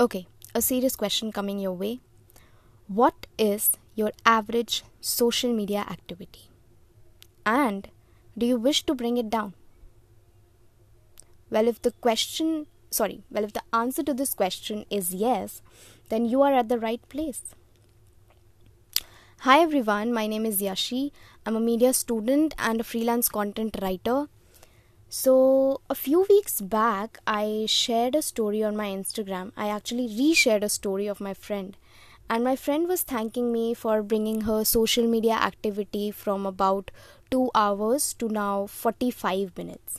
Okay, a serious question coming your way. What is your average social media activity? And do you wish to bring it down? Well, if the question, sorry, well, if the answer to this question is yes, then you are at the right place. Hi everyone, my name is Yashi. I'm a media student and a freelance content writer. So, a few weeks back, I shared a story on my Instagram. I actually reshared a story of my friend. And my friend was thanking me for bringing her social media activity from about 2 hours to now 45 minutes.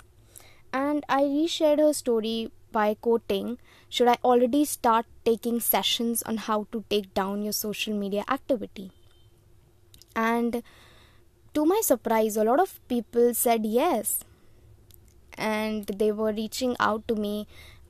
And I reshared her story by quoting Should I already start taking sessions on how to take down your social media activity? And to my surprise, a lot of people said yes and they were reaching out to me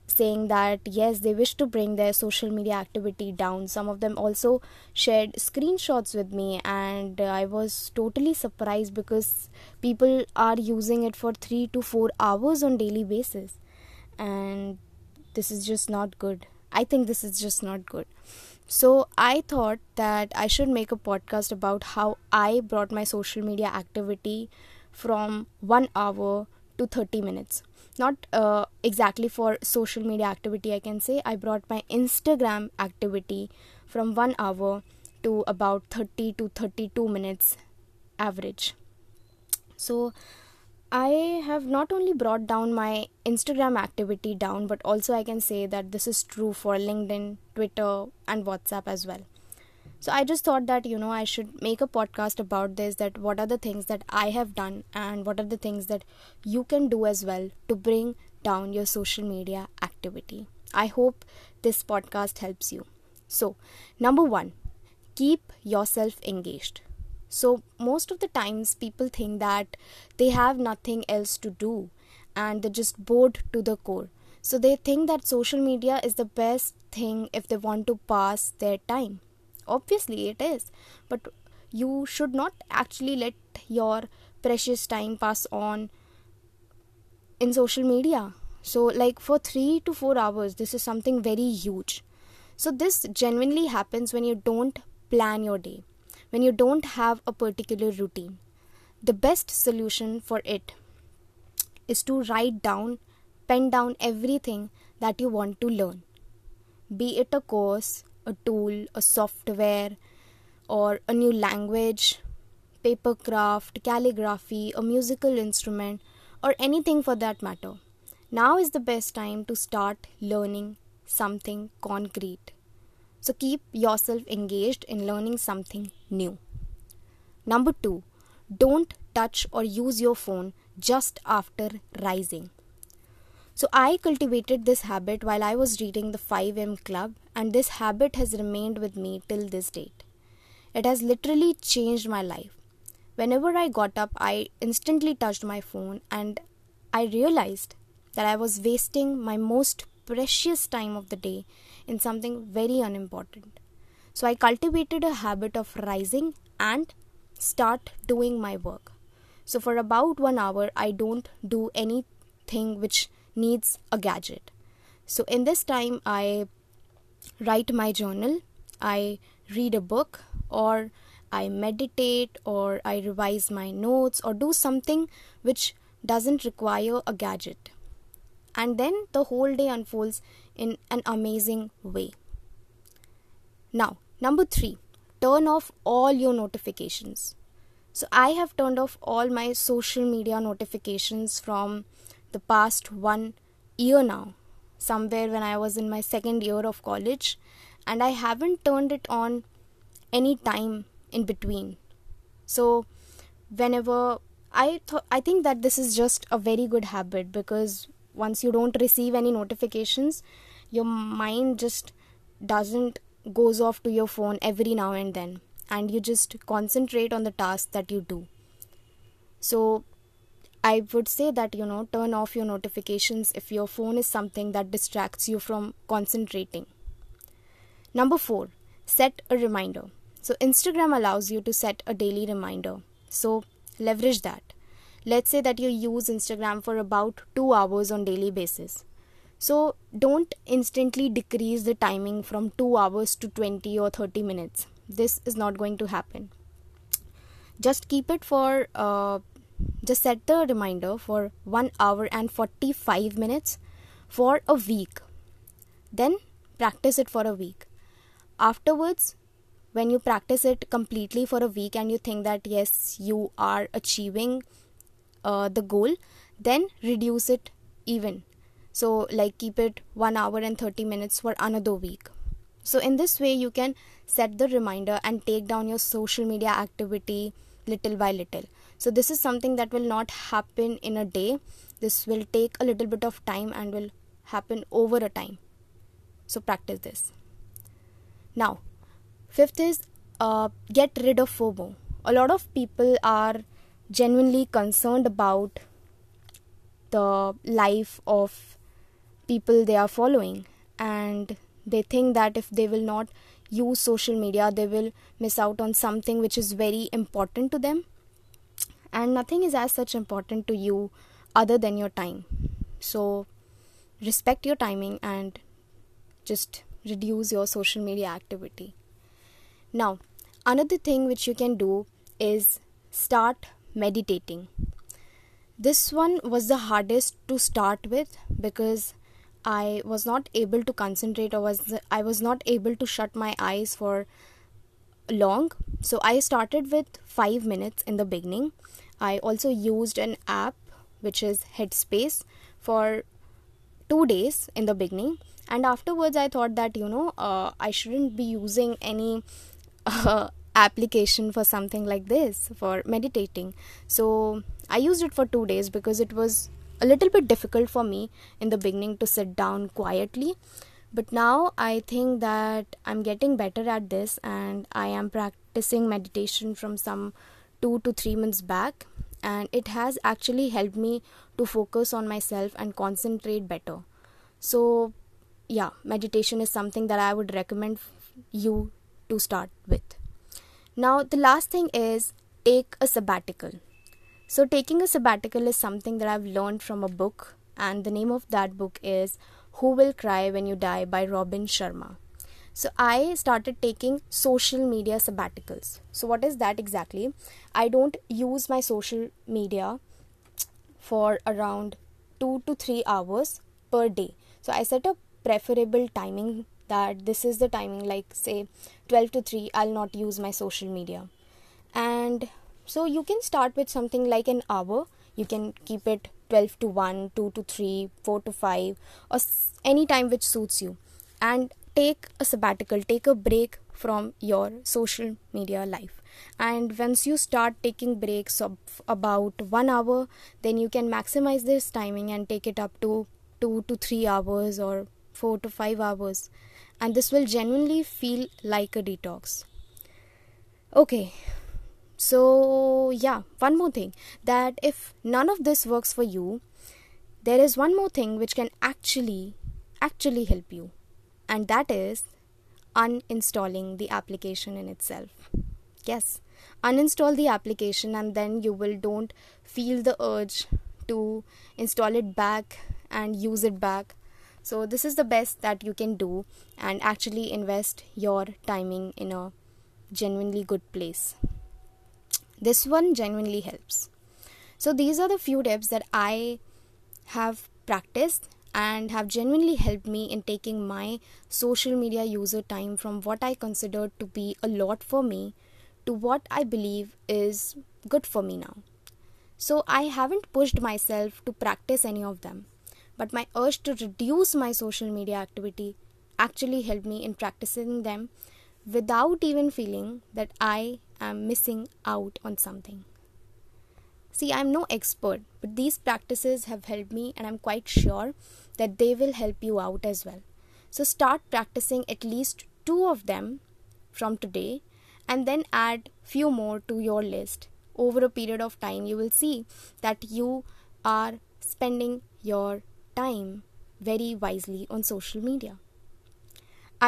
saying that yes they wish to bring their social media activity down. Some of them also shared screenshots with me and i was totally surprised because people are using it for 3 to 4 hours on daily basis. And this is just not good. I think this is just not good. So i thought that i should make a podcast about how i brought my social media activity from 1 hour to 30 minutes. Not uh, exactly for social media activity i can say. I brought my instagram activity from 1 hour to about 30 to 32 minutes average. So i have not only brought down my instagram activity down but also i can say that this is true for linkedin twitter and whatsapp as well so I just thought that, you know, I should make a podcast about this that what are the things that I have done and what are the things that you can do as well to bring down your social media activity. I hope this podcast helps you. So, number one, keep yourself engaged. So, most of the times people think that they have nothing else to do and they're just bored to the core. So, they think that social media is the best thing if they want to pass their time obviously it is. But you should not actually let your precious time pass on in social media. So like for 3 to 4 hours this is something very huge. So this genuinely happens when you don't plan your day when you don't have a particular routine. The best solution for it is to write down pen down everything that you want to learn. Be it a course a tool, a software, or a new language, paper craft, calligraphy, a musical instrument, or anything for that matter. Now is the best time to start learning something concrete. So keep yourself engaged in learning something new. Number two, don't touch or use your phone just after rising. So I cultivated this habit while I was reading the 5AM Club, and this habit has remained with me till this date. It has literally changed my life. Whenever I got up, I instantly touched my phone and I realized that I was wasting my most precious time of the day in something very unimportant. So I cultivated a habit of rising and start doing my work. So for about one hour, I don't do anything which needs a gadget. So, in this time, I write my journal, I read a book, or I meditate, or I revise my notes, or do something which doesn't require a gadget. And then the whole day unfolds in an amazing way. Now, number three, turn off all your notifications. So, I have turned off all my social media notifications from the past one year now, somewhere when I was in my second year of college, and I haven't turned it on any time in between. So, whenever I th- I think that this is just a very good habit because once you don't receive any notifications, your mind just doesn't goes off to your phone every now and then and you just concentrate on the task that you do so I would say that you know turn off your notifications if your phone is something that distracts you from concentrating. Number 4, set a reminder. So Instagram allows you to set a daily reminder. So leverage that. Let's say that you use Instagram for about 2 hours on daily basis. So don't instantly decrease the timing from 2 hours to 20 or 30 minutes. This is not going to happen. Just keep it for, uh, just set the reminder for 1 hour and 45 minutes for a week. Then practice it for a week. Afterwards, when you practice it completely for a week and you think that yes, you are achieving uh, the goal, then reduce it even so like keep it 1 hour and 30 minutes for another week so in this way you can set the reminder and take down your social media activity little by little. So this is something that will not happen in a day. This will take a little bit of time and will happen over a time. So practice this. Now fifth is uh, get rid of fomo. A lot of people are genuinely concerned about the life of people they are following. And they think that if they will not use social media they will miss out on something which is very important to them. And nothing is as such important to you other than your time. So respect your timing and just reduce your social media activity. Now another thing which you can do is start meditating. This one was the hardest to start with because I was not able to concentrate or was I was not able to shut my eyes for long. So I started with 5 minutes in the beginning. I also used an app which is Headspace for 2 days in the beginning and afterwards I thought that you know uh, I shouldn't be using any uh, application for something like this for meditating. So I used it for 2 days because it was a little bit difficult for me in the beginning to sit down quietly. But now i think that i'm getting better at this and i am practicing meditation from some 2 to 3 months back. And it has actually helped me to focus on myself and concentrate better. So yeah meditation is something that i would recommend you to start with. Now the last thing is take a sabbatical so, taking a sabbatical is something that I've learned from a book, and the name of that book is Who Will Cry When You Die by Robin Sharma. So, I started taking social media sabbaticals. So, what is that exactly? I don't use my social media for around 2 to 3 hours per day. So, I set a preferable timing that this is the timing, like say 12 to 3, I'll not use my social media. And so you can start with something like an hour. You can keep it 12 to 1, 2 to 3, 4 to 5, or any time which suits you. And take a sabbatical, take a break from your social media life. And once you start taking breaks of about one hour, then you can maximize this timing and take it up to two to three hours or four to five hours. And this will genuinely feel like a detox. Okay, so, yeah, one more thing that if none of this works for you, there is one more thing which can actually actually help you, and that is uninstalling the application in itself. Yes, uninstall the application and then you will don't feel the urge to install it back and use it back. So this is the best that you can do and actually invest your timing in a genuinely good place. This one genuinely helps. So, these are the few tips that I have practiced and have genuinely helped me in taking my social media user time from what I considered to be a lot for me to what I believe is good for me now. So, I haven't pushed myself to practice any of them, but my urge to reduce my social media activity actually helped me in practicing them without even feeling that I am missing out on something. See, I'm no expert, but these practices have helped me, and I'm quite sure that they will help you out as well. So, start practicing at least two of them from today and then add few more to your list over a period of time you will see that you are spending your time very wisely on social media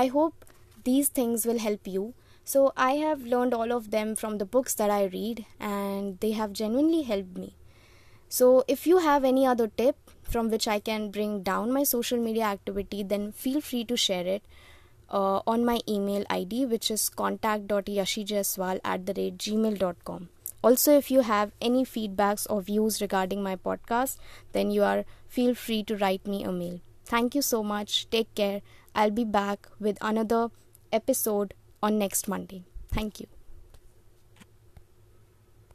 i hope these things will help you so I have learned all of them from the books that I read and they have genuinely helped me. So if you have any other tip, from which I can bring down my social media activity, then feel free to share it uh, on my email ID, which is contact.yashijaiswal at the rate gmail.com. Also, if you have any feedbacks or views regarding my podcast, then you are feel free to write me a mail. Thank you so much. Take care. I'll be back with another episode on next Monday. Thank you.